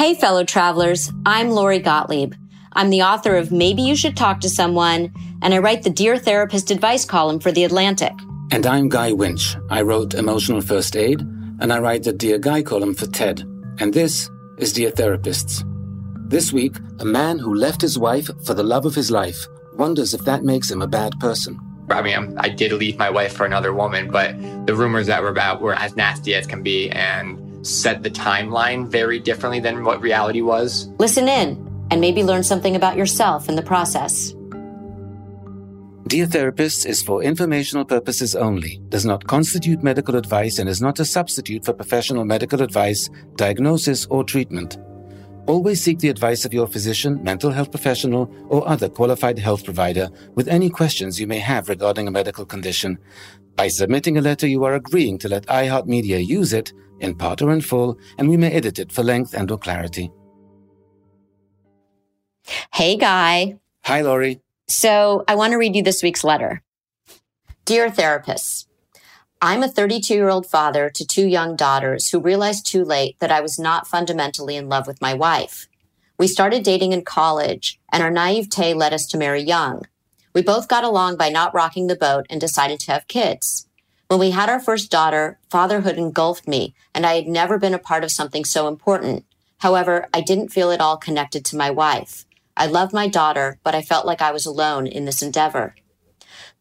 Hey, fellow travelers, I'm Lori Gottlieb. I'm the author of Maybe You Should Talk to Someone, and I write the Dear Therapist advice column for The Atlantic. And I'm Guy Winch. I wrote Emotional First Aid, and I write the Dear Guy column for TED. And this is Dear Therapists. This week, a man who left his wife for the love of his life wonders if that makes him a bad person. I mean, I'm, i did leave my wife for another woman, but the rumors that were about were as nasty as can be, and set the timeline very differently than what reality was. Listen in and maybe learn something about yourself in the process. Dear Therapist is for informational purposes only, does not constitute medical advice, and is not a substitute for professional medical advice, diagnosis, or treatment. Always seek the advice of your physician, mental health professional, or other qualified health provider with any questions you may have regarding a medical condition. By submitting a letter, you are agreeing to let iHeartMedia use it, in part or in full, and we may edit it for length and or clarity. Hey, Guy. Hi, Lori. So I want to read you this week's letter. Dear therapists, I'm a 32 year old father to two young daughters who realized too late that I was not fundamentally in love with my wife. We started dating in college, and our naivete led us to marry young. We both got along by not rocking the boat and decided to have kids. When we had our first daughter, fatherhood engulfed me, and I had never been a part of something so important. However, I didn't feel at all connected to my wife. I loved my daughter, but I felt like I was alone in this endeavor.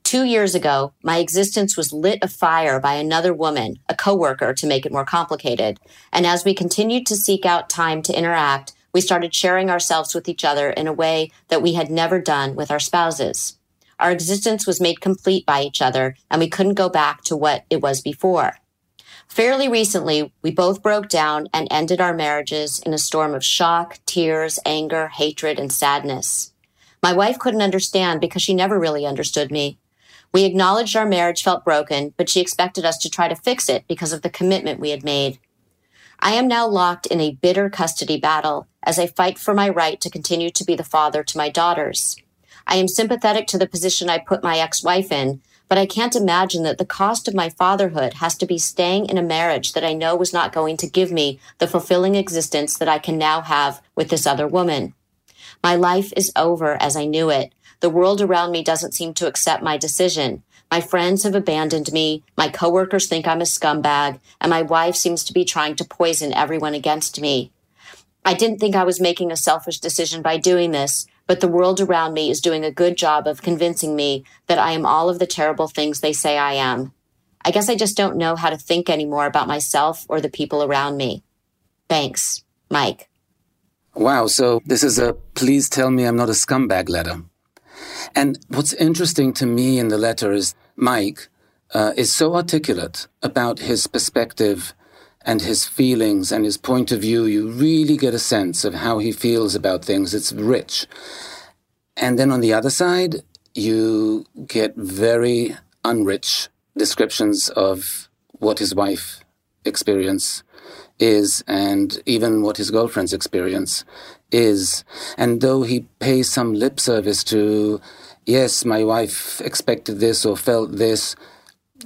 Two years ago, my existence was lit afire by another woman, a coworker, to make it more complicated. And as we continued to seek out time to interact, we started sharing ourselves with each other in a way that we had never done with our spouses. Our existence was made complete by each other, and we couldn't go back to what it was before. Fairly recently, we both broke down and ended our marriages in a storm of shock, tears, anger, hatred, and sadness. My wife couldn't understand because she never really understood me. We acknowledged our marriage felt broken, but she expected us to try to fix it because of the commitment we had made. I am now locked in a bitter custody battle as I fight for my right to continue to be the father to my daughters. I am sympathetic to the position I put my ex-wife in, but I can't imagine that the cost of my fatherhood has to be staying in a marriage that I know was not going to give me the fulfilling existence that I can now have with this other woman. My life is over as I knew it. The world around me doesn't seem to accept my decision. My friends have abandoned me. My coworkers think I'm a scumbag, and my wife seems to be trying to poison everyone against me. I didn't think I was making a selfish decision by doing this, but the world around me is doing a good job of convincing me that I am all of the terrible things they say I am. I guess I just don't know how to think anymore about myself or the people around me. Thanks, Mike. Wow, so this is a please tell me I'm not a scumbag letter. And what's interesting to me in the letter is Mike uh, is so articulate about his perspective and his feelings and his point of view, you really get a sense of how he feels about things. It's rich. And then on the other side, you get very unrich descriptions of what his wife experience is and even what his girlfriend's experience is. And though he pays some lip service to, yes, my wife expected this or felt this,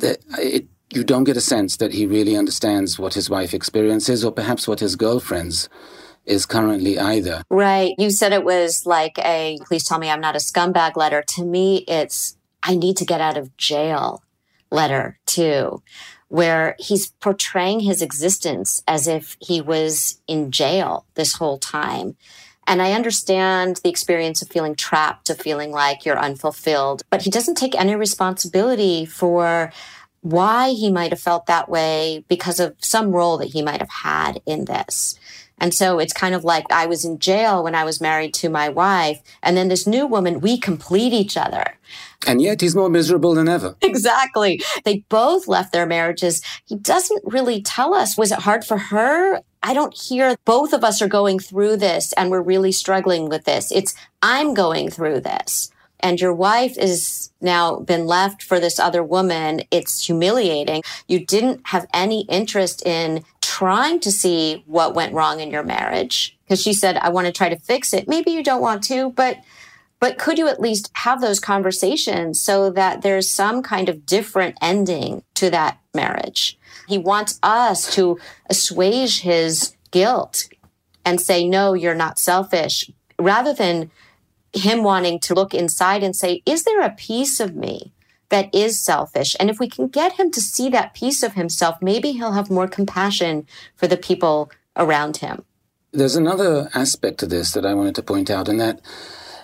it, you don't get a sense that he really understands what his wife experiences or perhaps what his girlfriend's is currently either. Right. You said it was like a please tell me I'm not a scumbag letter. To me, it's I need to get out of jail letter too, where he's portraying his existence as if he was in jail this whole time. And I understand the experience of feeling trapped, of feeling like you're unfulfilled, but he doesn't take any responsibility for why he might have felt that way because of some role that he might have had in this. And so it's kind of like I was in jail when I was married to my wife. And then this new woman, we complete each other. And yet he's more miserable than ever. Exactly. They both left their marriages. He doesn't really tell us. Was it hard for her? I don't hear both of us are going through this and we're really struggling with this. It's I'm going through this and your wife is now been left for this other woman, it's humiliating. You didn't have any interest in trying to see what went wrong in your marriage because she said, I want to try to fix it. Maybe you don't want to, but but could you at least have those conversations so that there's some kind of different ending to that marriage? He wants us to assuage his guilt and say, no, you're not selfish, rather than him wanting to look inside and say, is there a piece of me that is selfish? And if we can get him to see that piece of himself, maybe he'll have more compassion for the people around him. There's another aspect to this that I wanted to point out, and that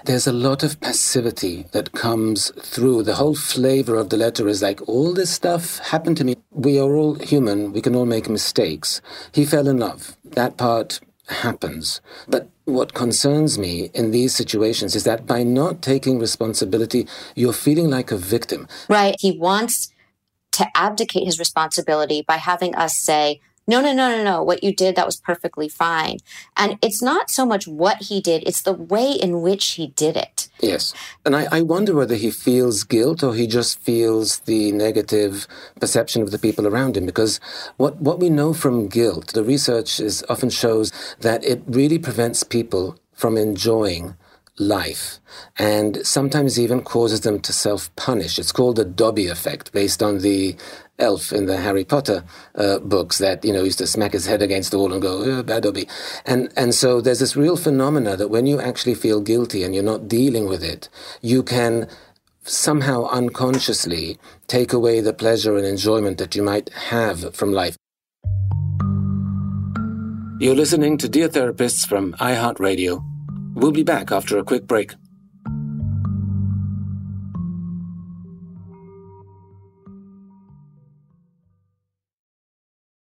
there's a lot of passivity that comes through. The whole flavor of the letter is like, all this stuff happened to me. We are all human. We can all make mistakes. He fell in love. That part happens. But what concerns me in these situations is that by not taking responsibility, you're feeling like a victim. Right. He wants to abdicate his responsibility by having us say, no, no, no, no, no. What you did, that was perfectly fine. And it's not so much what he did, it's the way in which he did it. Yes. And I, I wonder whether he feels guilt or he just feels the negative perception of the people around him. Because what, what we know from guilt, the research is often shows that it really prevents people from enjoying life and sometimes even causes them to self punish. It's called the Dobby effect, based on the elf in the Harry Potter uh, books that you know used to smack his head against the wall and go oh, bad Dobby, and and so there's this real phenomena that when you actually feel guilty and you're not dealing with it, you can somehow unconsciously take away the pleasure and enjoyment that you might have from life. You're listening to Dear Therapists from iHeartRadio. We'll be back after a quick break.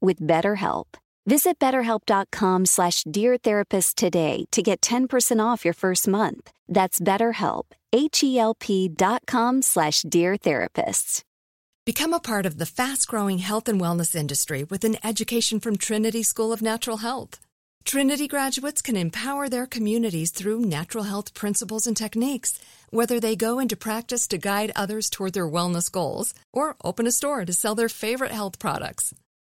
with BetterHelp. Visit betterhelp.com slash deartherapist today to get 10% off your first month. That's betterhelp, H-E-L-P dot com slash deartherapists. Become a part of the fast-growing health and wellness industry with an education from Trinity School of Natural Health. Trinity graduates can empower their communities through natural health principles and techniques, whether they go into practice to guide others toward their wellness goals or open a store to sell their favorite health products.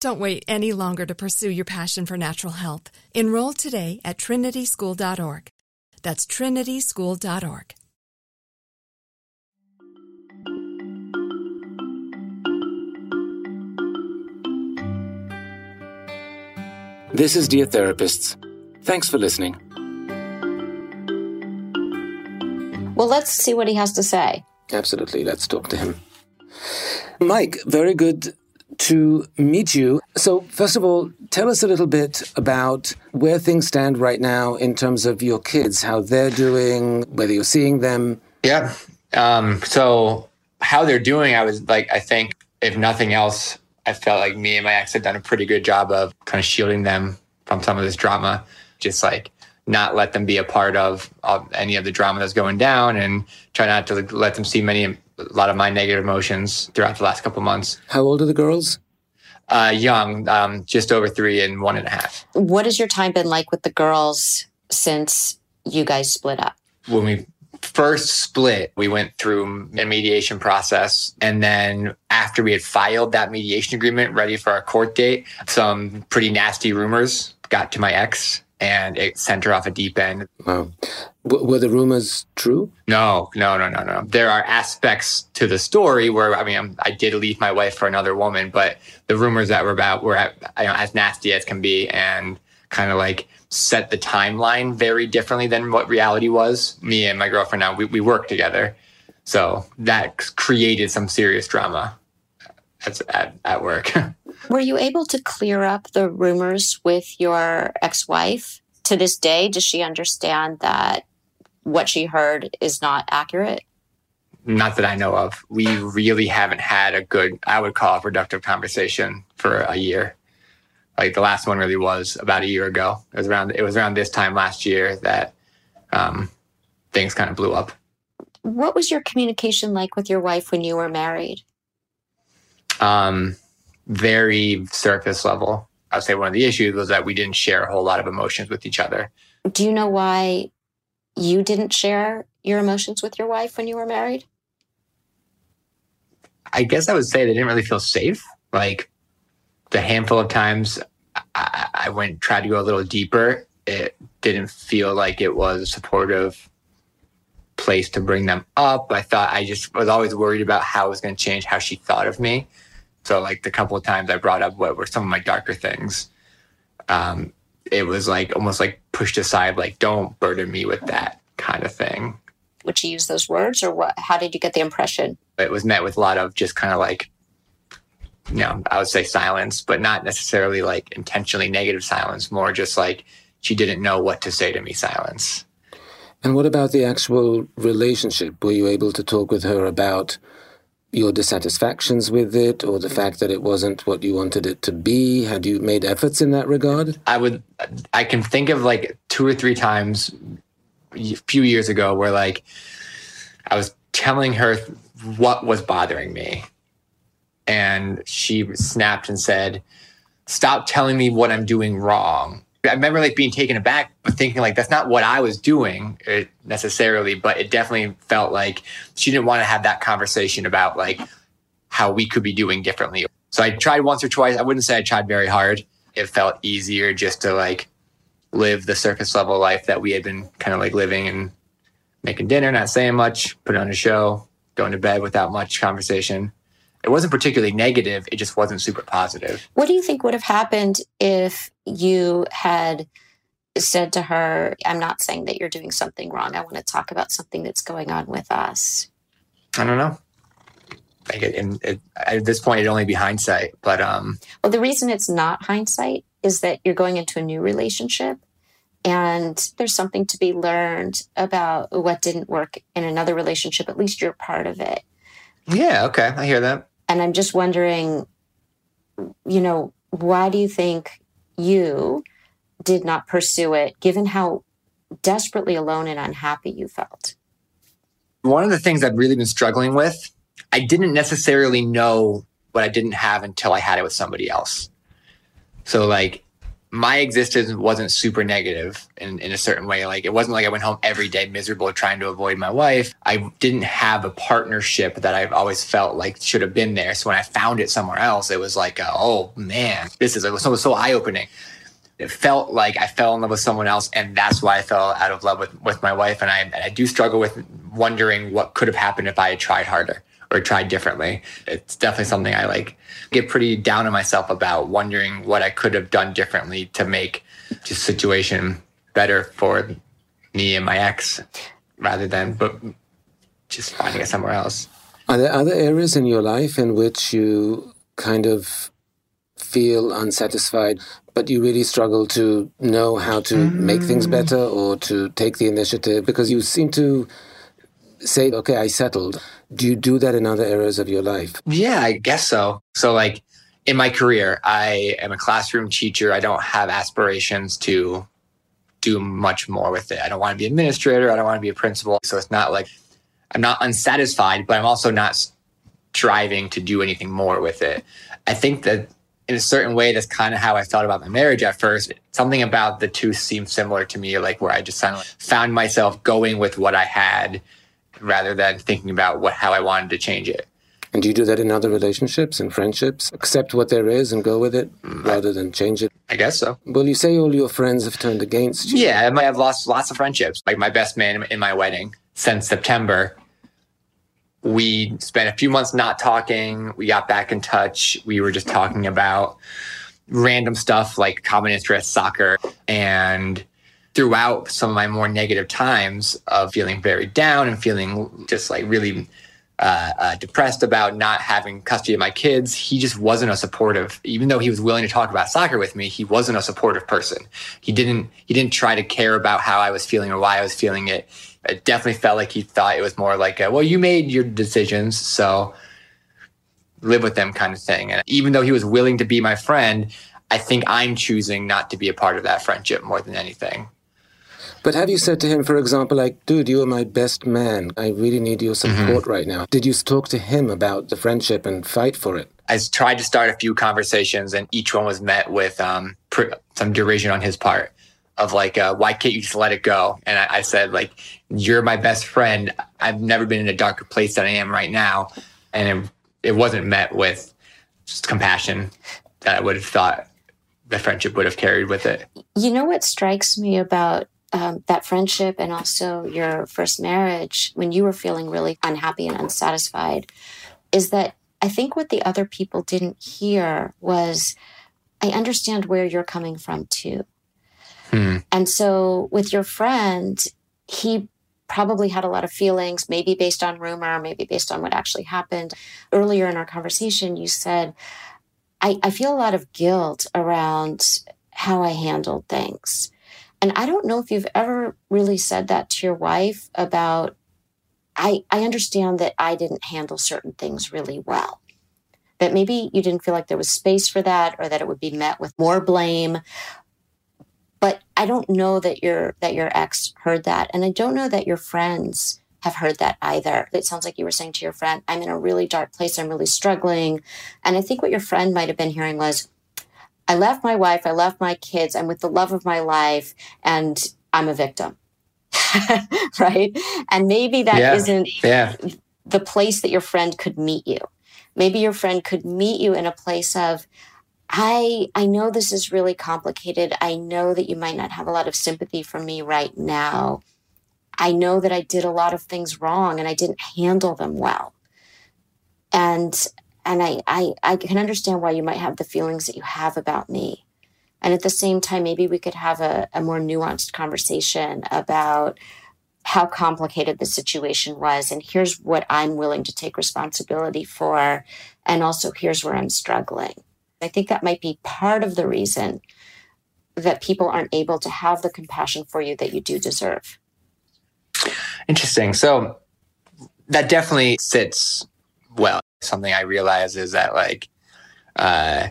Don't wait any longer to pursue your passion for natural health. Enroll today at trinityschool.org. That's trinityschool.org. This is Dear Therapists. Thanks for listening. Well, let's see what he has to say. Absolutely. Let's talk to him. Mike, very good to meet you. So, first of all, tell us a little bit about where things stand right now in terms of your kids, how they're doing, whether you're seeing them. Yeah. Um, so, how they're doing, I was like, I think, if nothing else, I felt like me and my ex had done a pretty good job of kind of shielding them from some of this drama, just like not let them be a part of, of any of the drama that's going down and try not to let them see many, a lot of my negative emotions throughout the last couple months. How old are the girls? Uh, young, um, just over three and one and a half. What has your time been like with the girls since you guys split up? When we first split, we went through a mediation process. And then after we had filed that mediation agreement ready for our court date, some pretty nasty rumors got to my ex and it sent her off a deep end. Wow. W- were the rumors true? No, no, no, no, no. There are aspects to the story where, I mean, I'm, i did leave my wife for another woman, but the rumors that were about were you know, as nasty as can be and kind of like set the timeline very differently than what reality was. Me and my girlfriend now, we, we work together. So that created some serious drama at, at, at work. Were you able to clear up the rumors with your ex wife? To this day, does she understand that what she heard is not accurate? Not that I know of. We really haven't had a good, I would call a productive conversation for a year like the last one really was about a year ago. It was around it was around this time last year that um, things kind of blew up. What was your communication like with your wife when you were married? Um, very surface level. I would say one of the issues was that we didn't share a whole lot of emotions with each other. Do you know why you didn't share your emotions with your wife when you were married? I guess I would say they didn't really feel safe. Like the handful of times I, I went tried to go a little deeper, it didn't feel like it was a supportive place to bring them up. I thought I just was always worried about how it was going to change how she thought of me. So like the couple of times I brought up what were some of my darker things, um, it was like almost like pushed aside, like don't burden me with that kind of thing. Would you use those words, or what? How did you get the impression? It was met with a lot of just kind of like you know, I would say silence, but not necessarily like intentionally negative silence, more just like she didn't know what to say to me silence. And what about the actual relationship? Were you able to talk with her about your dissatisfactions with it or the fact that it wasn't what you wanted it to be? Had you made efforts in that regard? I would, I can think of like two or three times a few years ago where like I was telling her what was bothering me and she snapped and said, "Stop telling me what I'm doing wrong." I remember like being taken aback, but thinking like that's not what I was doing uh, necessarily, but it definitely felt like she didn't want to have that conversation about like how we could be doing differently. So I tried once or twice. I wouldn't say I tried very hard. It felt easier just to like live the surface level life that we had been kind of like living and making dinner, not saying much, put on a show, going to bed without much conversation it wasn't particularly negative. It just wasn't super positive. What do you think would have happened if you had said to her, I'm not saying that you're doing something wrong. I want to talk about something that's going on with us? I don't know. Like it, it, at this point, it'd only be hindsight. But um, well, the reason it's not hindsight is that you're going into a new relationship and there's something to be learned about what didn't work in another relationship. At least you're part of it. Yeah, okay. I hear that. And I'm just wondering, you know, why do you think you did not pursue it, given how desperately alone and unhappy you felt? One of the things I've really been struggling with, I didn't necessarily know what I didn't have until I had it with somebody else. So like my existence wasn't super negative in, in a certain way. Like it wasn't like I went home every day miserable trying to avoid my wife. I didn't have a partnership that I've always felt like should have been there. So when I found it somewhere else, it was like, uh, oh man, this is it was so, so eye opening. It felt like I fell in love with someone else, and that's why I fell out of love with, with my wife. And I, I do struggle with wondering what could have happened if I had tried harder or tried differently. It's definitely something I like get pretty down on myself about wondering what I could have done differently to make the situation better for me and my ex rather than but just finding it somewhere else. Are there other areas in your life in which you kind of feel unsatisfied, but you really struggle to know how to make things mm. better or to take the initiative? Because you seem to say, okay, I settled. Do you do that in other areas of your life? Yeah, I guess so. So, like in my career, I am a classroom teacher. I don't have aspirations to do much more with it. I don't want to be administrator. I don't want to be a principal. So it's not like I'm not unsatisfied, but I'm also not striving to do anything more with it. I think that in a certain way, that's kind of how I felt about my marriage at first. Something about the two seemed similar to me, like where I just kind of found myself going with what I had rather than thinking about what how I wanted to change it. And do you do that in other relationships and friendships? Accept what there is and go with it mm, rather than change it? I guess so. Well, you say all your friends have turned against you. Yeah, I might have lost lots of friendships. Like my best man in my wedding since September. We spent a few months not talking. We got back in touch. We were just talking about random stuff like common interest, soccer, and throughout some of my more negative times of feeling very down and feeling just like really uh, uh, depressed about not having custody of my kids, he just wasn't a supportive. Even though he was willing to talk about soccer with me, he wasn't a supportive person. He didn't. He didn't try to care about how I was feeling or why I was feeling it. It definitely felt like he thought it was more like, a, "Well, you made your decisions, so live with them," kind of thing. And even though he was willing to be my friend, I think I'm choosing not to be a part of that friendship more than anything. But have you said to him, for example, like, dude, you are my best man. I really need your mm-hmm. support mm-hmm. right now. Did you talk to him about the friendship and fight for it? I tried to start a few conversations, and each one was met with um, pr- some derision on his part of like, uh, why can't you just let it go? And I, I, said, like, you're my best friend. I've never been in a darker place than I am right now. And it, it wasn't met with just compassion that I would have thought the friendship would have carried with it. You know what strikes me about um, that friendship and also your first marriage when you were feeling really unhappy and unsatisfied is that I think what the other people didn't hear was I understand where you're coming from too. Hmm. And so with your friend, he probably had a lot of feelings, maybe based on rumor, maybe based on what actually happened. Earlier in our conversation, you said, I, I feel a lot of guilt around how I handled things. And I don't know if you've ever really said that to your wife about, I, I understand that I didn't handle certain things really well. That maybe you didn't feel like there was space for that or that it would be met with more blame. But I don't know that your that your ex heard that. And I don't know that your friends have heard that either. It sounds like you were saying to your friend, I'm in a really dark place, I'm really struggling. And I think what your friend might have been hearing was, I left my wife, I left my kids, I'm with the love of my life, and I'm a victim. right? And maybe that yeah. not yeah. the place that your friend could meet you. Maybe your friend could meet you in a place of, I I know this is really complicated. I know that you might not have a lot of sympathy for me right now. I know that I did a lot of things wrong and I didn't handle them well. And and I, I i can understand why you might have the feelings that you have about me. And at the same time maybe we could have a, a more nuanced conversation about how complicated the situation was. And here's what i'm willing to take responsibility for. And also here's where i'm struggling. I think that might be part of the reason that people aren't able to have the compassion for you that you do deserve. Interesting. So that definitely sits well something I realize is that like uh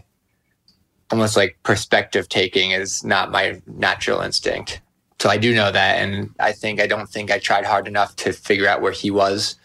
almost like perspective taking is not my natural instinct. So I do know that and I think I don't think I tried hard enough to figure out where he was.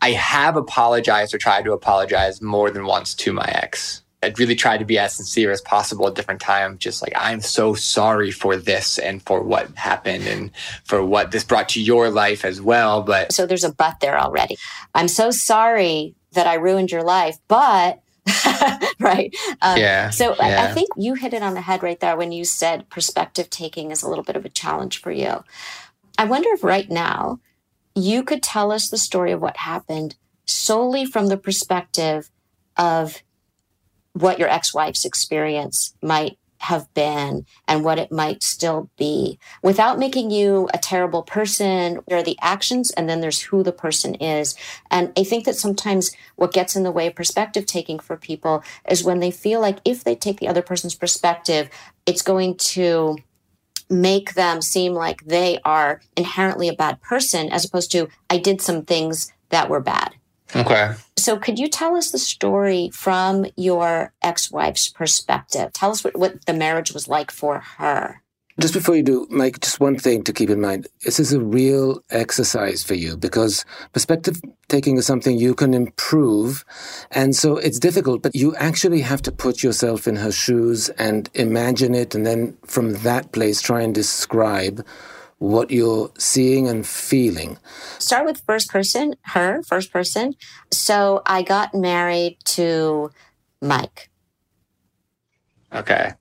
I have apologized or tried to apologize more than once to my ex. I really tried to be as sincere as possible at different times. Just like, I'm so sorry for this and for what happened and for what this brought to your life as well. But so there's a but there already. I'm so sorry that I ruined your life, but right. Um, yeah. So yeah. I, I think you hit it on the head right there when you said perspective taking is a little bit of a challenge for you. I wonder if right now you could tell us the story of what happened solely from the perspective of what your ex-wife's experience might have been and what it might still be without making you a terrible person. There are the actions and then there's who the person is. And I think that sometimes what gets in the way of perspective taking for people is when they feel like if they take the other person's perspective, it's going to make them seem like they are inherently a bad person as opposed to I did some things that were bad. Okay. So, could you tell us the story from your ex wife's perspective? Tell us what, what the marriage was like for her. Just before you do, Mike, just one thing to keep in mind. This is a real exercise for you because perspective taking is something you can improve. And so it's difficult, but you actually have to put yourself in her shoes and imagine it. And then from that place, try and describe what you're seeing and feeling. Start with first person, her, first person. So I got married to Mike. Okay.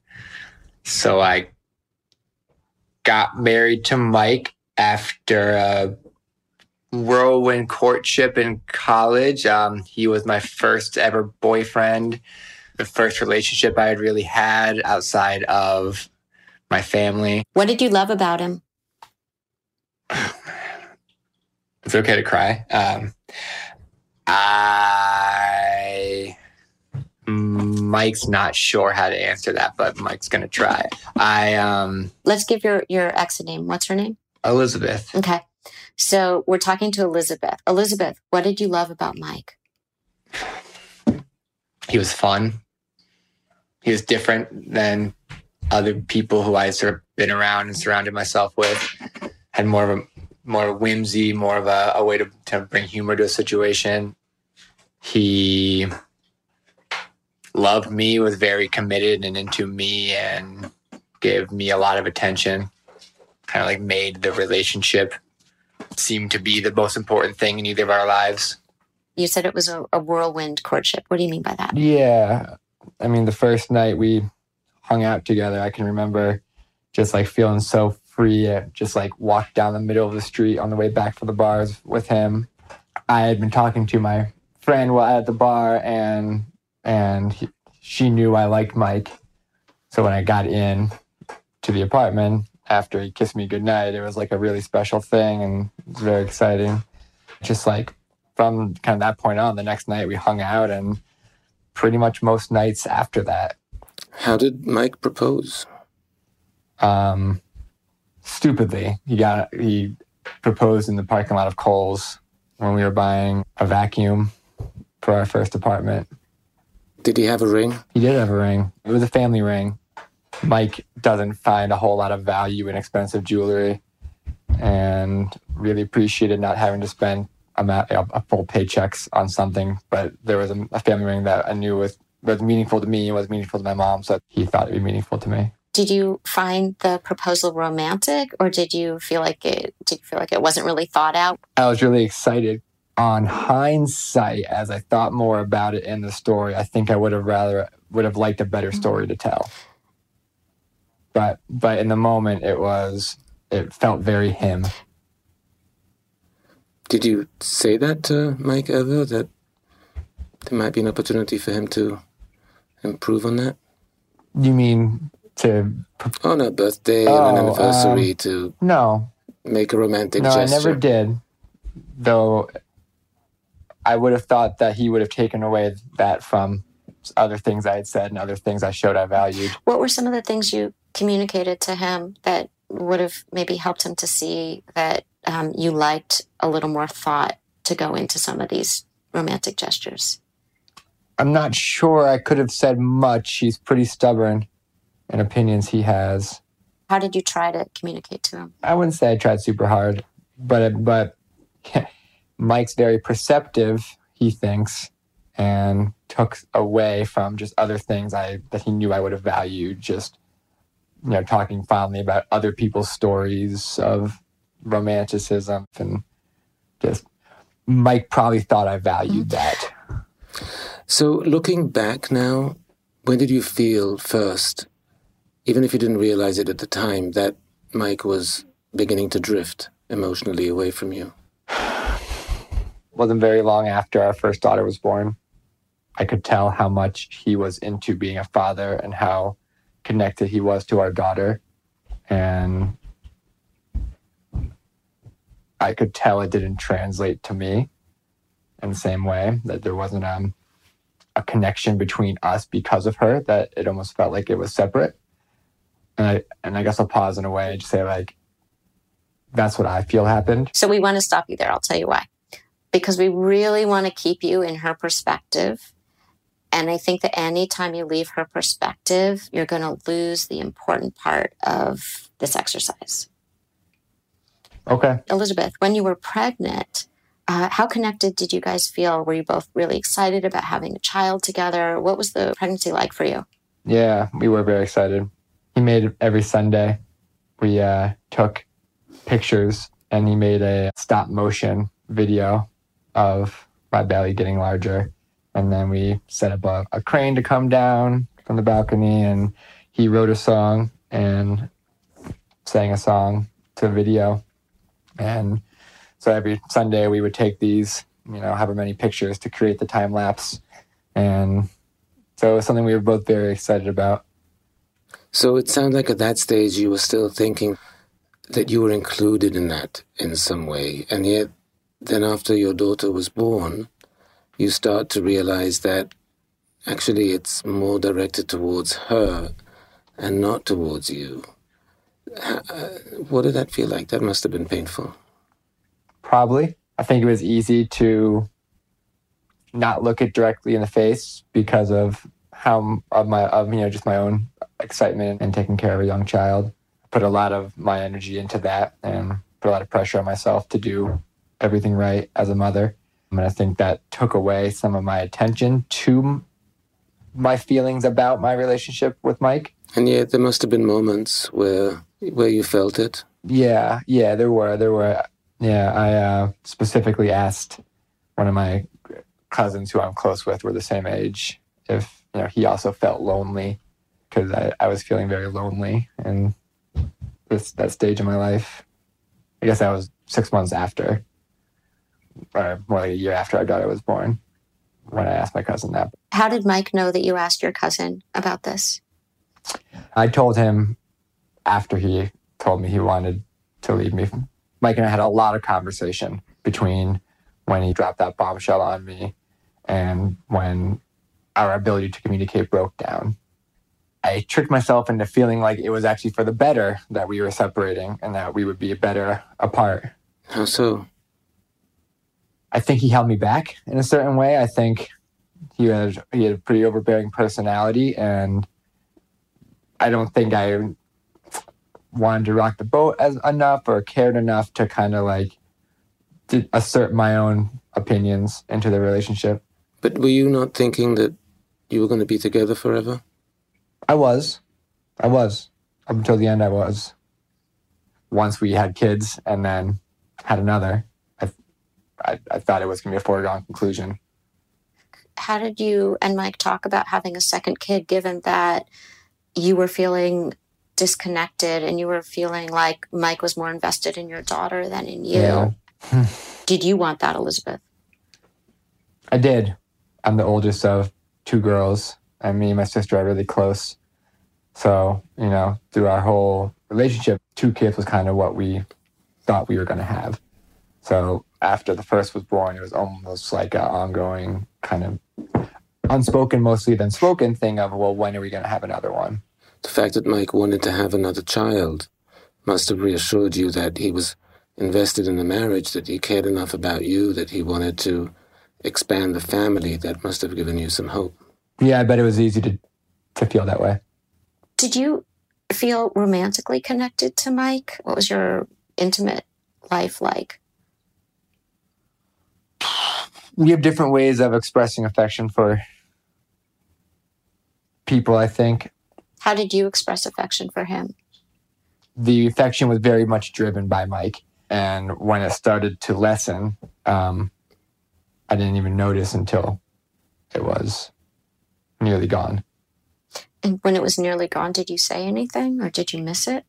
So I got married to Mike after a whirlwind courtship in college. Um, he was my first ever boyfriend, the first relationship I had really had outside of my family. What did you love about him? it's okay to cry. Um, I Mike's not sure how to answer that, but Mike's gonna try. I um. Let's give your your ex a name. What's her name? Elizabeth. Okay, so we're talking to Elizabeth. Elizabeth, what did you love about Mike? He was fun. He was different than other people who I sort of been around and surrounded myself with had more of a more whimsy, more of a, a way to, to bring humor to a situation. He loved me, was very committed and into me, and gave me a lot of attention. Kind of like made the relationship seem to be the most important thing in either of our lives. You said it was a, a whirlwind courtship. What do you mean by that? Yeah. I mean, the first night we hung out together, I can remember just like feeling so free, just like walked down the middle of the street on the way back from the bars with him. I had been talking to my friend while at the bar, and and he, she knew I liked Mike. So when I got in to the apartment after he kissed me goodnight, it was like a really special thing, and it was very exciting. Just like from kind of that point on, the next night we hung out, and pretty much most nights after that. How did Mike propose? Um, stupidly, he got he proposed in the parking lot of Kohl's when we were buying a vacuum for our first apartment. Did he have a ring? He did have a ring. It was a family ring. Mike doesn't find a whole lot of value in expensive jewelry and really appreciated not having to spend a, a full paychecks on something. But there was a, a family ring that I knew was, was meaningful to me and was meaningful to my mom. So he thought it'd be meaningful to me did you find the proposal romantic or did you feel like it did you feel like it wasn't really thought out? I was really excited. On hindsight as i thought more about it in the story i think i would have rather would have liked a better mm-hmm. story to tell. But but in the moment it was it felt very him. Did you say that to mike ever that there might be an opportunity for him to improve on that? You mean to on a birthday oh, an anniversary um, to no make a romantic no, gesture. I never did. Though I would have thought that he would have taken away that from other things I had said and other things I showed I valued. What were some of the things you communicated to him that would have maybe helped him to see that um, you liked a little more thought to go into some of these romantic gestures? I'm not sure I could have said much. He's pretty stubborn and opinions he has. How did you try to communicate to him? I wouldn't say I tried super hard, but but Mike's very perceptive. He thinks, and took away from just other things I that he knew I would have valued. Just you know, talking fondly about other people's stories of romanticism and just Mike probably thought I valued that. So, looking back now, when did you feel first, even if you didn't realize it at the time, that Mike was beginning to drift emotionally away from you? Wasn't very long after our first daughter was born. I could tell how much he was into being a father and how connected he was to our daughter. And I could tell it didn't translate to me in the same way, that there wasn't um, a connection between us because of her, that it almost felt like it was separate. And I, and I guess I'll pause in a way and just say, like, that's what I feel happened. So we want to stop you there. I'll tell you why. Because we really want to keep you in her perspective and I think that anytime you leave her perspective, you're going to lose the important part of this exercise. Okay. Elizabeth, when you were pregnant, uh, how connected did you guys feel? Were you both really excited about having a child together? What was the pregnancy like for you? Yeah, we were very excited. He made every Sunday. We uh, took pictures and he made a stop motion video of my belly getting larger and then we set up a, a crane to come down from the balcony, and he wrote a song and sang a song to video. And so every Sunday we would take these, you know, however many pictures to create the time lapse. And so it was something we were both very excited about. So it sounded like at that stage you were still thinking that you were included in that in some way. And yet, then after your daughter was born, you start to realize that actually it's more directed towards her and not towards you. Uh, what did that feel like? That must have been painful. Probably. I think it was easy to not look it directly in the face because of how of my of you know just my own excitement and taking care of a young child. I put a lot of my energy into that and put a lot of pressure on myself to do everything right as a mother. And I think that took away some of my attention to my feelings about my relationship with Mike. And yet there must have been moments where where you felt it. Yeah, yeah, there were. There were. Yeah, I uh, specifically asked one of my cousins who I'm close with, were the same age, if you know he also felt lonely because I, I was feeling very lonely in this that stage of my life. I guess that was six months after or more like a year after our daughter was born when I asked my cousin that. How did Mike know that you asked your cousin about this? I told him after he told me he wanted to leave me. Mike and I had a lot of conversation between when he dropped that bombshell on me and when our ability to communicate broke down. I tricked myself into feeling like it was actually for the better that we were separating and that we would be better apart. How so? I think he held me back in a certain way. I think he had he had a pretty overbearing personality, and I don't think I wanted to rock the boat as enough or cared enough to kind of like assert my own opinions into the relationship. But were you not thinking that you were going to be together forever? I was. I was. Up until the end, I was. Once we had kids and then had another, I, I thought it was going to be a foregone conclusion. How did you and Mike talk about having a second kid, given that you were feeling disconnected and you were feeling like Mike was more invested in your daughter than in you? Yeah. did you want that, Elizabeth? I did. I'm the oldest of two girls, and me and my sister are really close. So, you know, through our whole relationship, two kids was kind of what we thought we were going to have. So after the first was born, it was almost like an ongoing kind of unspoken, mostly than spoken thing of, well, when are we going to have another one? The fact that Mike wanted to have another child must have reassured you that he was invested in the marriage, that he cared enough about you, that he wanted to expand the family. That must have given you some hope. Yeah, I bet it was easy to, to feel that way. Did you feel romantically connected to Mike? What was your intimate life like? we have different ways of expressing affection for people, I think. How did you express affection for him? The affection was very much driven by Mike. And when it started to lessen, um, I didn't even notice until it was nearly gone. And when it was nearly gone, did you say anything or did you miss it?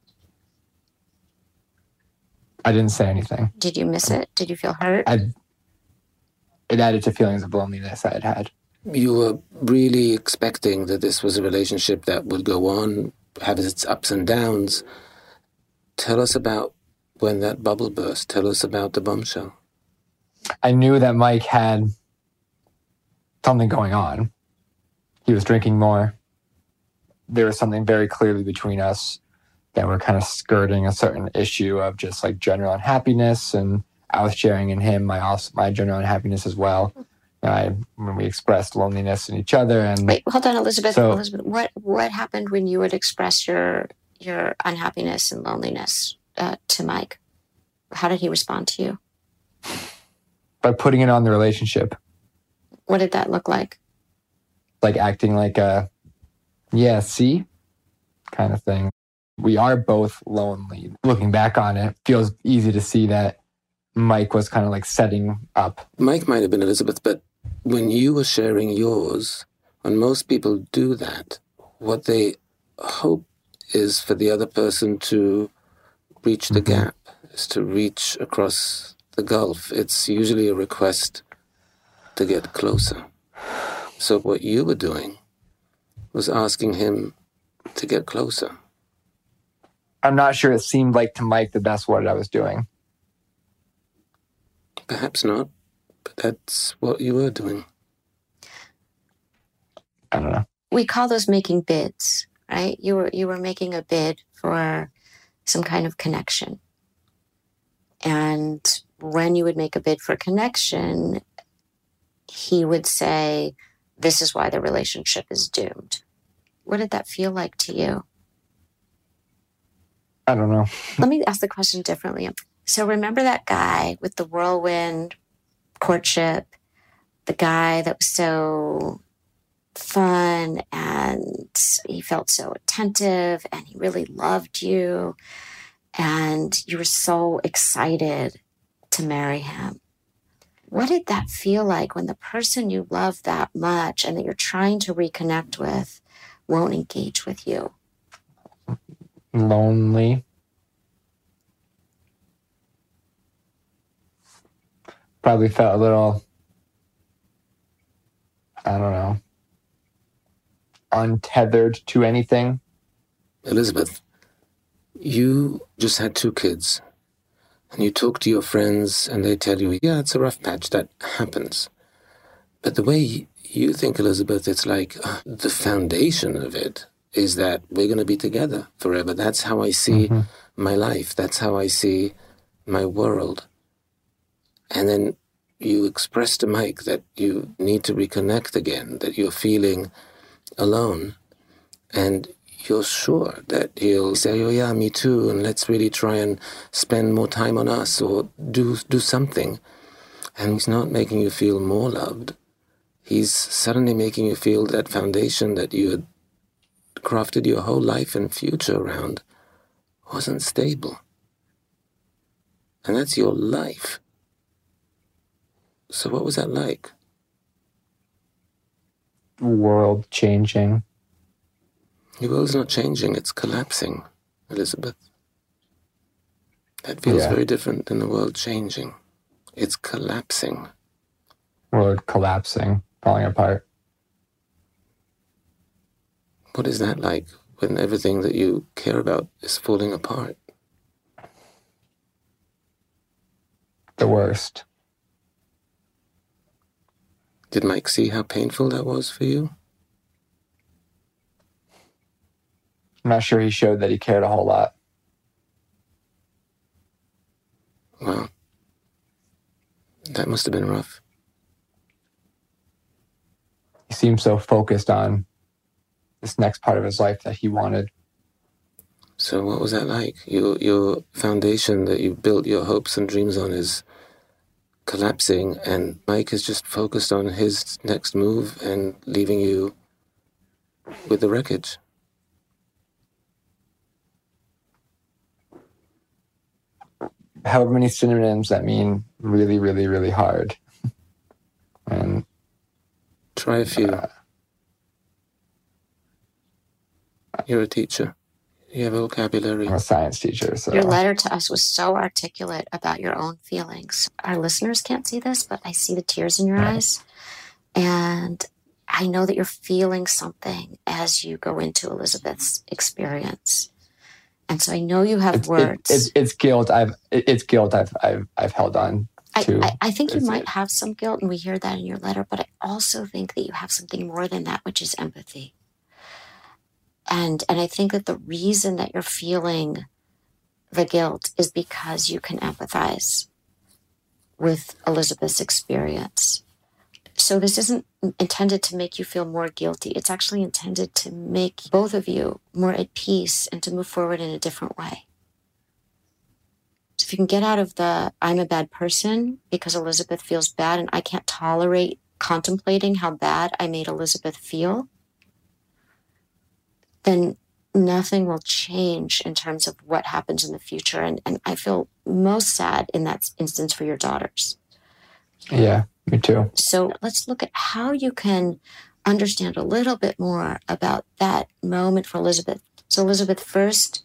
I didn't say anything. Did you miss it? Did you feel hurt? I, it added to feelings of loneliness I had had. You were really expecting that this was a relationship that would go on, have its ups and downs. Tell us about when that bubble burst. Tell us about the bombshell. I knew that Mike had something going on. He was drinking more. There was something very clearly between us that we're kind of skirting a certain issue of just like general unhappiness and I was sharing in him my also my general unhappiness as well. I when we expressed loneliness in each other and wait, hold on, Elizabeth. So, Elizabeth, what what happened when you would express your your unhappiness and loneliness uh, to Mike? How did he respond to you? By putting it on the relationship. What did that look like? Like acting like a yeah, see, kind of thing. We are both lonely. Looking back on it, feels easy to see that Mike was kind of like setting up. Mike might have been Elizabeth, but when you were sharing yours, when most people do that, what they hope is for the other person to reach the mm-hmm. gap, is to reach across the gulf. It's usually a request to get closer. So what you were doing was asking him to get closer. I'm not sure it seemed like to Mike that that's what I was doing. Perhaps not, but that's what you were doing. I don't know. We call those making bids, right? You were you were making a bid for some kind of connection. And when you would make a bid for connection, he would say, This is why the relationship is doomed. What did that feel like to you? I don't know. Let me ask the question differently. So remember that guy with the whirlwind courtship, the guy that was so fun and he felt so attentive and he really loved you and you were so excited to marry him. What did that feel like when the person you love that much and that you're trying to reconnect with won't engage with you? Lonely. probably felt a little, I don't know, untethered to anything. Elizabeth, you just had two kids, and you talk to your friends, and they tell you, yeah, it's a rough patch, that happens. But the way you think, Elizabeth, it's like uh, the foundation of it is that we're going to be together forever. That's how I see mm-hmm. my life. That's how I see my world. And then you express to Mike that you need to reconnect again, that you're feeling alone. And you're sure that he'll say, Oh, yeah, me too, and let's really try and spend more time on us or do, do something. And he's not making you feel more loved. He's suddenly making you feel that foundation that you had crafted your whole life and future around wasn't stable. And that's your life. So, what was that like? World changing. Your world's not changing, it's collapsing, Elizabeth. That feels yeah. very different than the world changing. It's collapsing. World collapsing, falling apart. What is that like when everything that you care about is falling apart? The worst. Did Mike see how painful that was for you? I'm not sure he showed that he cared a whole lot. Well, that must have been rough. He seemed so focused on this next part of his life that he wanted. So, what was that like? Your your foundation that you built your hopes and dreams on is collapsing, and Mike is just focused on his next move and leaving you with the wreckage. However many synonyms that mean really, really, really hard. and try a few. Uh, You're a teacher. You have a vocabulary. I'm a science teacher. So your letter to us was so articulate about your own feelings. Our listeners can't see this, but I see the tears in your right. eyes, and I know that you're feeling something as you go into Elizabeth's experience. And so I know you have it's, words. It, it's, it's guilt. I've it's guilt. I've I've I've held on I, I, I, think you might have some guilt, and we hear that in your letter, but I also think that you have something more than that, which is empathy and and i think that the reason that you're feeling the guilt is because you can empathize with elizabeth's experience so this isn't intended to make you feel more guilty it's actually intended to make both of you more at peace and to move forward in a different way so if you can get out of the i'm a bad person because elizabeth feels bad and i can't tolerate contemplating how bad i made elizabeth feel then nothing will change in terms of what happens in the future. And, and I feel most sad in that instance for your daughters. Yeah, me too. So let's look at how you can understand a little bit more about that moment for Elizabeth. So, Elizabeth, first,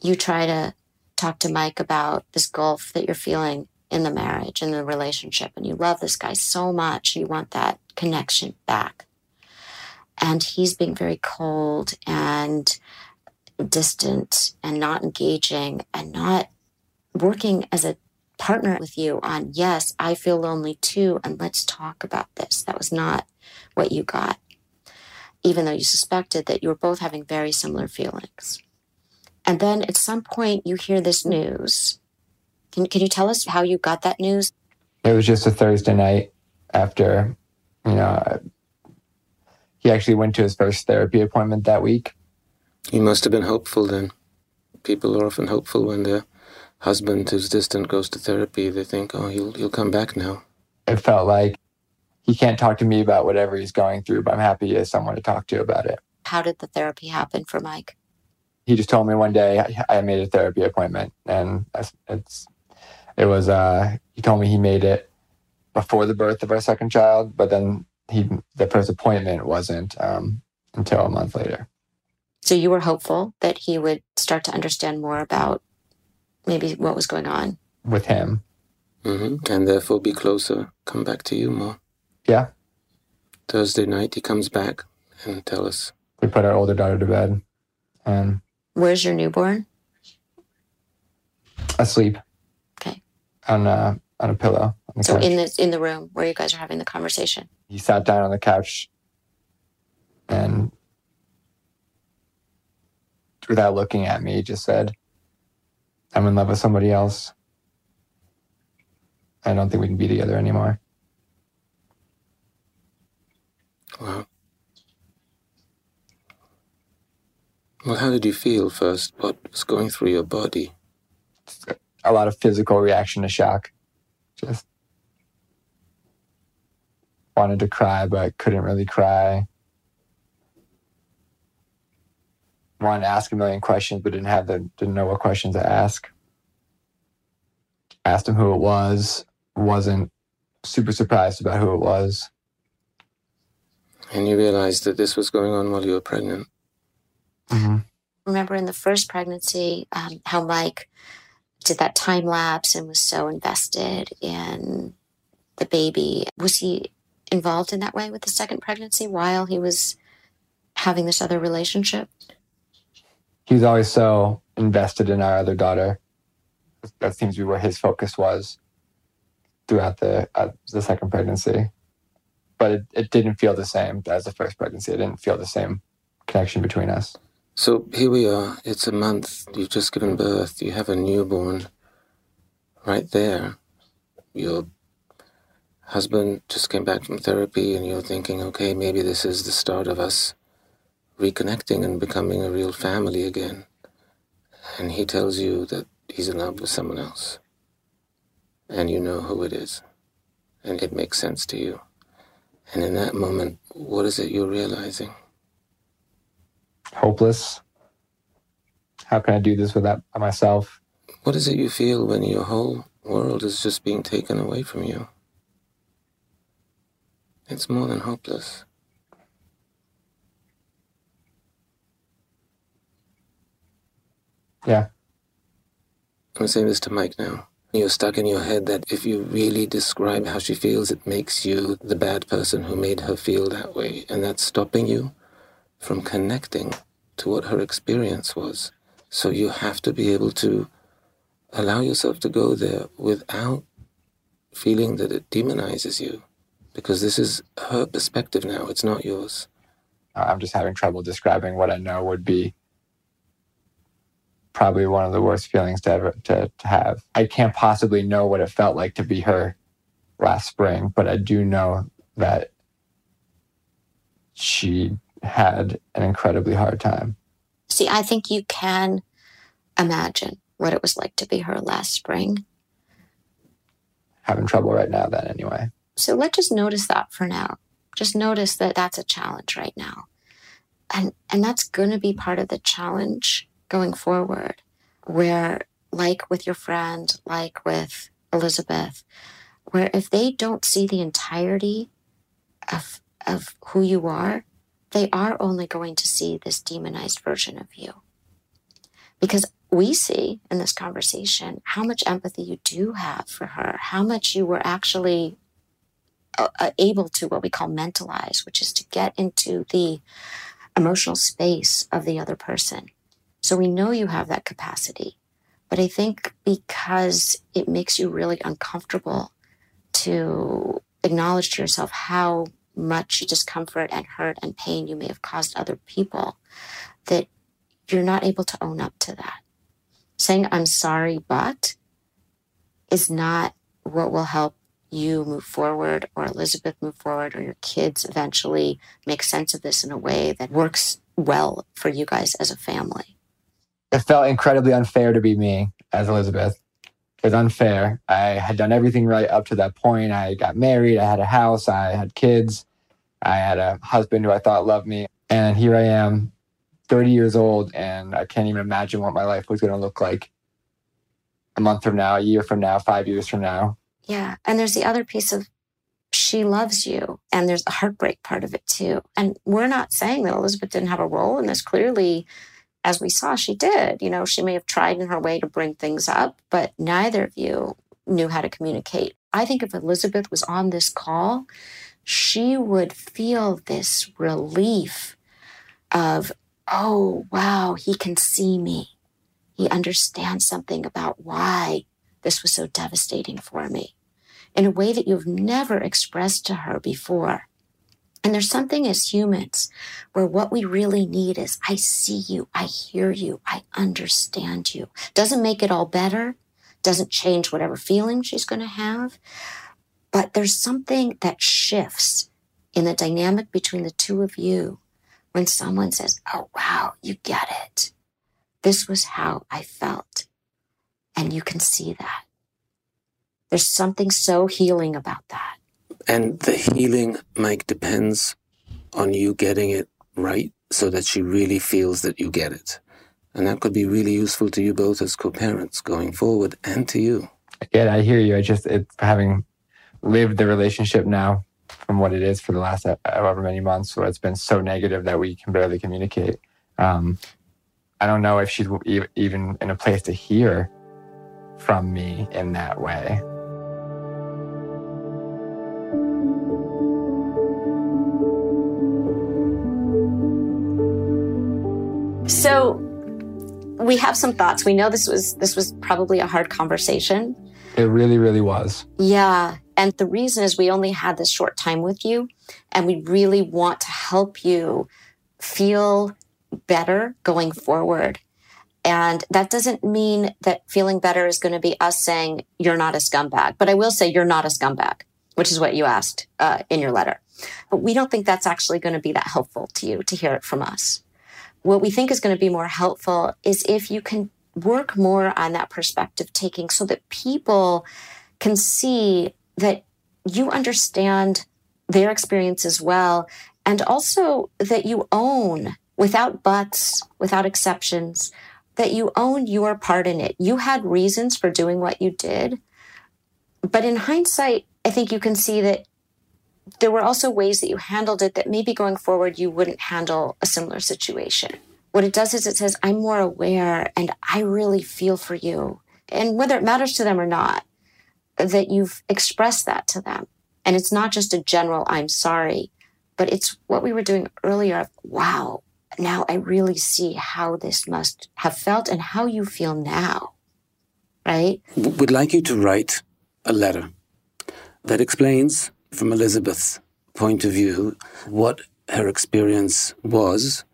you try to talk to Mike about this gulf that you're feeling in the marriage and the relationship. And you love this guy so much. You want that connection back and he's being very cold and distant and not engaging and not working as a partner mm-hmm. with you on yes i feel lonely too and let's talk about this. That was not what you got even though you suspected that you were both having very similar feelings. And then at some point you hear this mm-hmm. news. Can, can you tell us how you got that news? It was just a thursday night after you know uh, he actually went to his first therapy appointment that week. He must have been hopeful then. People are often hopeful when their husband who's distant goes to therapy. They think, oh, he'll, he'll come back now. It felt like he can't talk to me about whatever he's going through, but I'm happy he has someone to talk to about it. How did the therapy happen for Mike? He just told me one day I made a therapy appointment, and it's it was uh, he told me he made it before the birth of our second child, but then he the first appointment wasn't um, until a month later. So you were hopeful that he would start to understand more about maybe what was going on with him, mm-hmm. and therefore be closer, come back to you more. Yeah. Thursday night, he comes back and tell us. We put our older daughter to bed, and where's your newborn? Asleep. Okay. On a on a pillow. so couch. in the in the room where you guys are having the conversation. He sat down on the couch and without looking at me, just said, I'm in love with somebody else. I don't think we can be together anymore. Wow. Well, how did you feel first? What was going through your body? A lot of physical reaction to shock. Just wanted to cry but couldn't really cry. Wanted to ask a million questions but didn't have the didn't know what questions to ask. Asked him who it was, wasn't super surprised about who it was. And you realized that this was going on while you were pregnant. Mm-hmm. Remember in the first pregnancy, um, how Mike did that time lapse and was so invested in the baby. Was he involved in that way with the second pregnancy while he was having this other relationship? He was always so invested in our other daughter. That seems to be where his focus was throughout the uh, the second pregnancy. But it, it didn't feel the same as the first pregnancy. It didn't feel the same connection between us. So here we are. It's a month. You've just given birth. You have a newborn right there. Your husband just came back from therapy, and you're thinking, okay, maybe this is the start of us reconnecting and becoming a real family again. And he tells you that he's in love with someone else. And you know who it is. and it makes sense to you. And in that moment, what is it you're realizing? Hopeless. How can I do this without myself? What is it you feel when your whole world is just being taken away from you? It's more than hopeless. Yeah. I'm saying this to Mike now. You're stuck in your head that if you really describe how she feels, it makes you the bad person who made her feel that way. And that's stopping you from connecting to what her experience was. So you have to be able to allow yourself to go there without feeling that it demonizes you. Because this is her perspective now, it's not yours. Uh, I'm just having trouble describing what I know would be probably one of the worst feelings to ever to, to have. I can't possibly know what it felt like to be her last spring, but I do know that she had an incredibly hard time. See, I think you can imagine what it was like to be her last spring. Having trouble right now, then, anyway. So let's just notice that for now. Just notice that that's a challenge right now. And, and that's going to be part of the challenge going forward, where, like with your friend, like with Elizabeth, where if they don't see the entirety of, of who you are, they are only going to see this demonized version of you. Because we see in this conversation how much empathy you do have for her, how much you were actually uh, uh able to what we call mentalize, which is to get into the emotional space of the other person so we know you have that capacity. But I think because it makes you really uncomfortable to acknowledge to yourself how much discomfort and hurt and pain you may have caused other people, that you're not able to own up to that. Saying, I'm sorry, but is not what will help you move forward or Elizabeth move forward or your kids eventually make sense of this in a way that works well for you guys as a family it felt incredibly unfair to be me as Elizabeth. It was unfair. I had done everything right up to that point. I got married, I had a house, I had kids, I had a husband who I thought loved me. And here I am, 30 years old, and I can't even imagine what my life was going to look like a month from now, a year from now, five years from now. Yeah. And there's the other piece of she loves you, and there's the heartbreak part of it too. And we're not saying that Elizabeth didn't have a role in this. Clearly, as we saw, she did. You know, she may have tried in her way to bring things up, but neither of you knew how to communicate. I think if Elizabeth was on this call, she would feel this relief of, oh, wow, he can see me. He understands something about why this was so devastating for me in a way that you've never expressed to her before. And there's something as humans where what we really need is I see you, I hear you, I understand you. Doesn't make it all better, doesn't change whatever feeling she's going to have, but there's something that shifts in the dynamic between the two of you when someone says, Oh, wow, you get it. This was how I felt. And you can see that. There's something so healing about that. And the healing, Mike, depends on you getting it right so that she really feels that you get it. And that could be really useful to you both as co parents going forward and to you. Again, I hear you. I just, it's having lived the relationship now from what it is for the last uh, however many months where it's been so negative that we can barely communicate. Um, I don't know if she's even in a place to hear from me in that way. So we have some thoughts. We know this was this was probably a hard conversation. It really, really was. Yeah. And the reason is we only had this short time with you, and we really want to help you feel better going forward. And that doesn't mean that feeling better is going to be us saying you're not a scumbag. But I will say you're not a scumbag, which is what you asked uh, in your letter. But we don't think that's actually going to be that helpful to you to hear it from us what we think is going to be more helpful is if you can work more on that perspective taking so that people can see that you understand their experience as well. And also that you own without buts, without exceptions, that you own your part in it. You had reasons for doing what you did. But in hindsight, I think you can see that there were also ways that you handled it that maybe going forward you wouldn't handle a similar situation. What it does is it says, I'm more aware and I really feel for you. And whether it matters to them or not, that you've expressed that to them. And it's not just a general, I'm sorry, but it's what we were doing earlier wow, now I really see how this must have felt and how you feel now. Right? We'd like you to write a letter that explains from Elizabeth's point of view what her experience was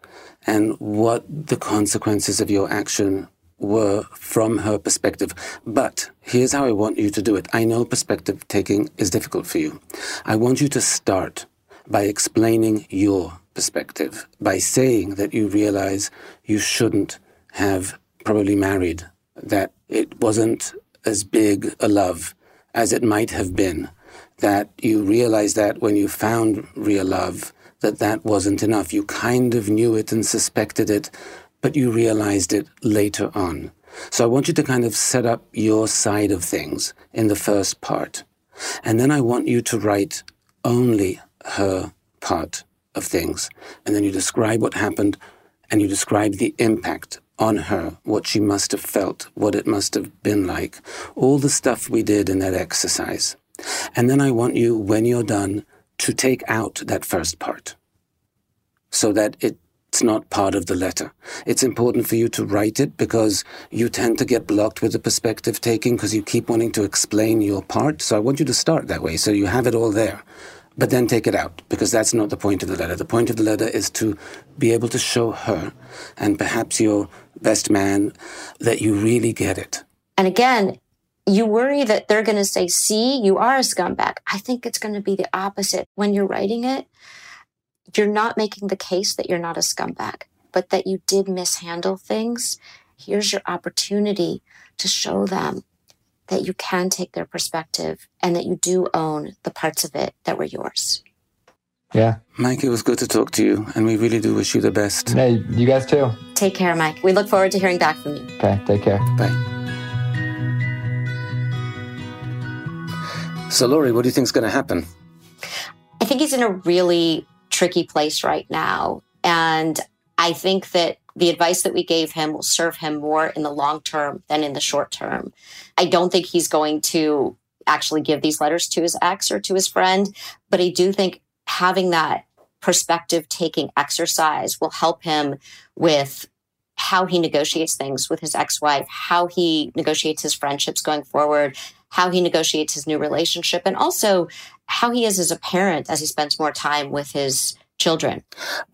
and what the consequences of your action were from her perspective. But here's how I want you to do it. I know perspective taking is difficult for you. I want you to start by explaining your perspective, by saying that you realize you shouldn't have probably married, that it wasn't as big a love as it might have been, that you realize that when you found real love, that that wasn't enough. You kind of knew it and suspected it, but you realized it later on. So I want you to kind of set up your side of things in the first part. And then I want you to write only her part of things. And then you describe what happened and you describe the impact on her, what she must have felt, what it must have been like, all the stuff we did in that exercise. And then I want you, when you're done, to take out that first part so that it's not part of the letter. It's important for you to write it because you tend to get blocked with the perspective taking because you keep wanting to explain your part. So I want you to start that way so you have it all there. But then take it out because that's not the point of the letter. The point of the letter is to be able to show her and perhaps your best man that you really get it. And again, you worry that they're going to say, see, you are a scumbag. I think it's going to be the opposite. When you're writing it, you're not making the case that you're not a scumbag, but that you did mishandle things. Here's your opportunity to show them that you can take their perspective and that you do own the parts of it that were yours. Yeah. Mike, it was good to talk to you, and we really do wish you the best. Hey, you guys too. Take care, Mike. We look forward to hearing back from you. Okay, take care. Bye. So, Lori, what do you think is going to happen? I think he's in a really tricky place right now. And I think that the advice that we gave him will serve him more in the long term than in the short term. I don't think he's going to actually give these letters to his ex or to his friend, but I do think having that perspective taking exercise will help him with how he negotiates things with his ex-wife, how he negotiates his friendships going forward, how he negotiates his new relationship, and also how he is as a parent as he spends more time with his children.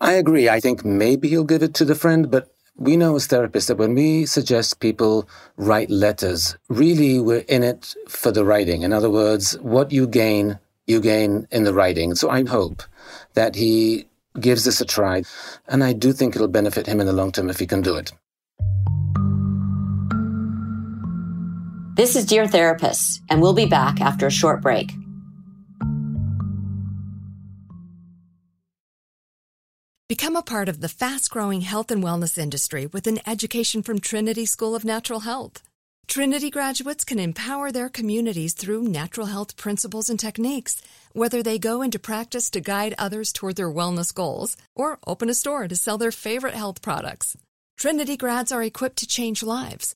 I agree. I think maybe he'll give it to the friend, but we know as therapists that when we suggest people write letters, really we're in it for the writing. In other words, what you gain, you gain in the writing. So I hope that he gives this a try. And I do think it'll benefit him in the long term if he can do it. This is Dear Therapists, and we'll be back after a short break. Become a part of the fast growing health and wellness industry with an education from Trinity School of Natural Health. Trinity graduates can empower their communities through natural health principles and techniques, whether they go into practice to guide others toward their wellness goals or open a store to sell their favorite health products. Trinity grads are equipped to change lives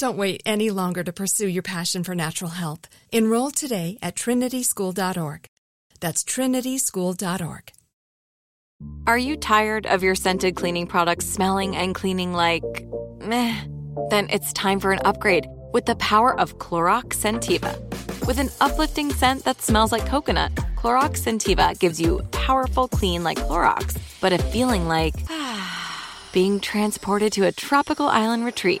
Don't wait any longer to pursue your passion for natural health. Enroll today at trinityschool.org. That's trinityschool.org. Are you tired of your scented cleaning products smelling and cleaning like meh? Then it's time for an upgrade with the power of Clorox Scentiva. With an uplifting scent that smells like coconut, Clorox Scentiva gives you powerful clean like Clorox, but a feeling like being transported to a tropical island retreat.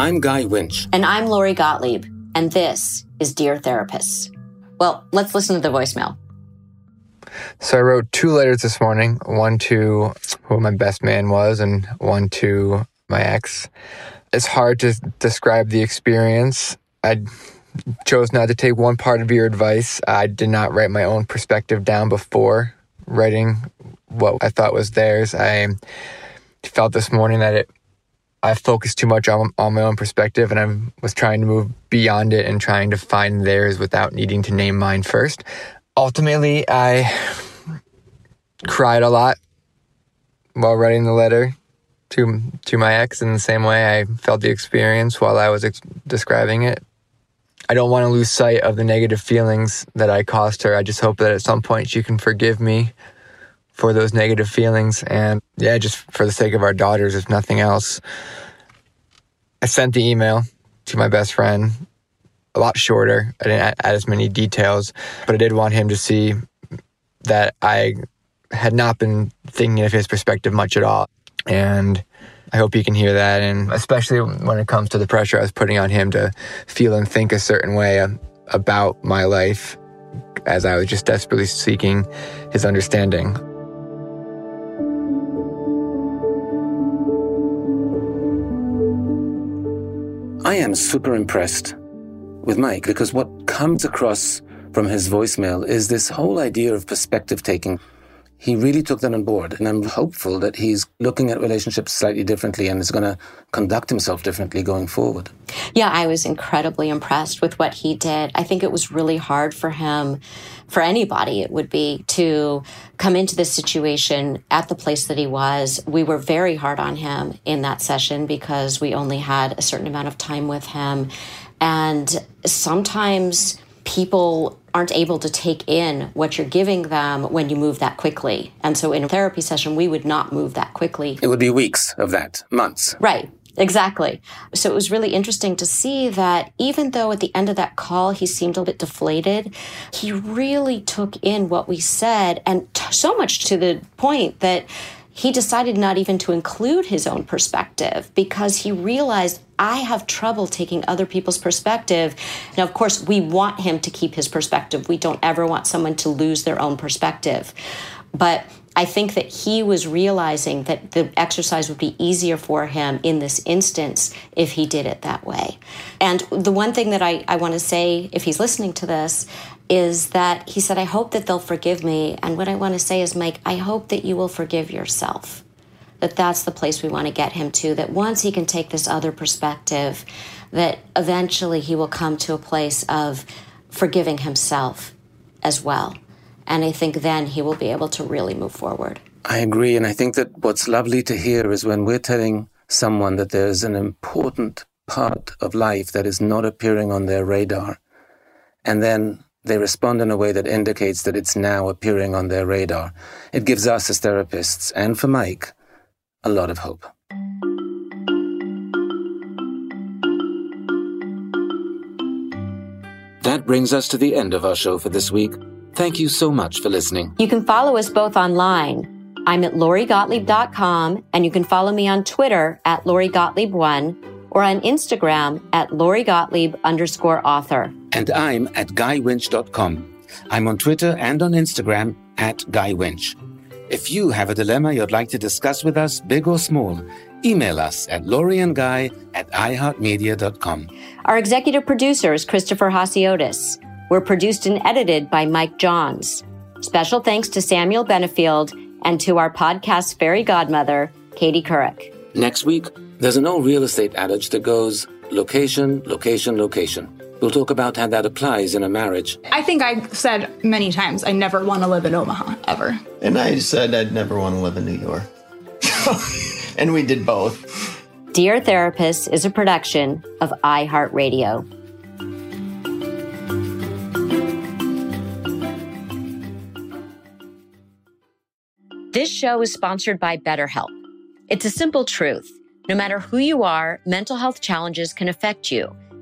I'm Guy Winch. And I'm Lori Gottlieb, and this is Dear Therapists. Well, let's listen to the voicemail. So I wrote two letters this morning, one to who my best man was and one to my ex. It's hard to describe the experience. I chose not to take one part of your advice. I did not write my own perspective down before writing what I thought was theirs. I felt this morning that it I focused too much on, on my own perspective and I was trying to move beyond it and trying to find theirs without needing to name mine first. Ultimately, I cried a lot while writing the letter to to my ex in the same way I felt the experience while I was ex- describing it. I don't want to lose sight of the negative feelings that I caused her. I just hope that at some point she can forgive me for those negative feelings. And yeah, just for the sake of our daughters, if nothing else. I sent the email to my best friend, a lot shorter. I didn't add as many details, but I did want him to see that I had not been thinking of his perspective much at all. And I hope he can hear that. And especially when it comes to the pressure I was putting on him to feel and think a certain way about my life as I was just desperately seeking his understanding. I am super impressed with Mike because what comes across from his voicemail is this whole idea of perspective taking. He really took that on board, and I'm hopeful that he's looking at relationships slightly differently and is going to conduct himself differently going forward. Yeah, I was incredibly impressed with what he did. I think it was really hard for him, for anybody, it would be to come into this situation at the place that he was. We were very hard on him in that session because we only had a certain amount of time with him. And sometimes people aren't able to take in what you're giving them when you move that quickly. And so in a therapy session, we would not move that quickly. It would be weeks of that, months. Right. Exactly. So it was really interesting to see that even though at the end of that call he seemed a bit deflated, he really took in what we said and t- so much to the point that he decided not even to include his own perspective because he realized I have trouble taking other people's perspective. Now, of course, we want him to keep his perspective. We don't ever want someone to lose their own perspective. But I think that he was realizing that the exercise would be easier for him in this instance if he did it that way. And the one thing that I, I want to say, if he's listening to this, is that he said, I hope that they'll forgive me. And what I want to say is, Mike, I hope that you will forgive yourself. That that's the place we want to get him to. That once he can take this other perspective, that eventually he will come to a place of forgiving himself as well. And I think then he will be able to really move forward. I agree. And I think that what's lovely to hear is when we're telling someone that there's an important part of life that is not appearing on their radar. And then they respond in a way that indicates that it's now appearing on their radar. It gives us as therapists, and for Mike, a lot of hope. That brings us to the end of our show for this week. Thank you so much for listening. You can follow us both online. I'm at lorigottlieb.com, and you can follow me on Twitter at lorigottlieb1 or on Instagram at lorigottlieb underscore author. And I'm at guywinch.com. I'm on Twitter and on Instagram at guywinch. If you have a dilemma you'd like to discuss with us, big or small, email us at loriandguy at iheartmedia.com. Our executive producer is Christopher Hasiotis. We're produced and edited by Mike Johns. Special thanks to Samuel Benefield and to our podcast fairy godmother, Katie Couric. Next week, there's an old real estate adage that goes location, location, location. We'll talk about how that applies in a marriage. I think I said many times, I never want to live in Omaha. ever. And I said I'd never want to live in New York. and we did both. Dear Therapist is a production of iHeartRadio. This show is sponsored by BetterHelp. It's a simple truth. No matter who you are, mental health challenges can affect you,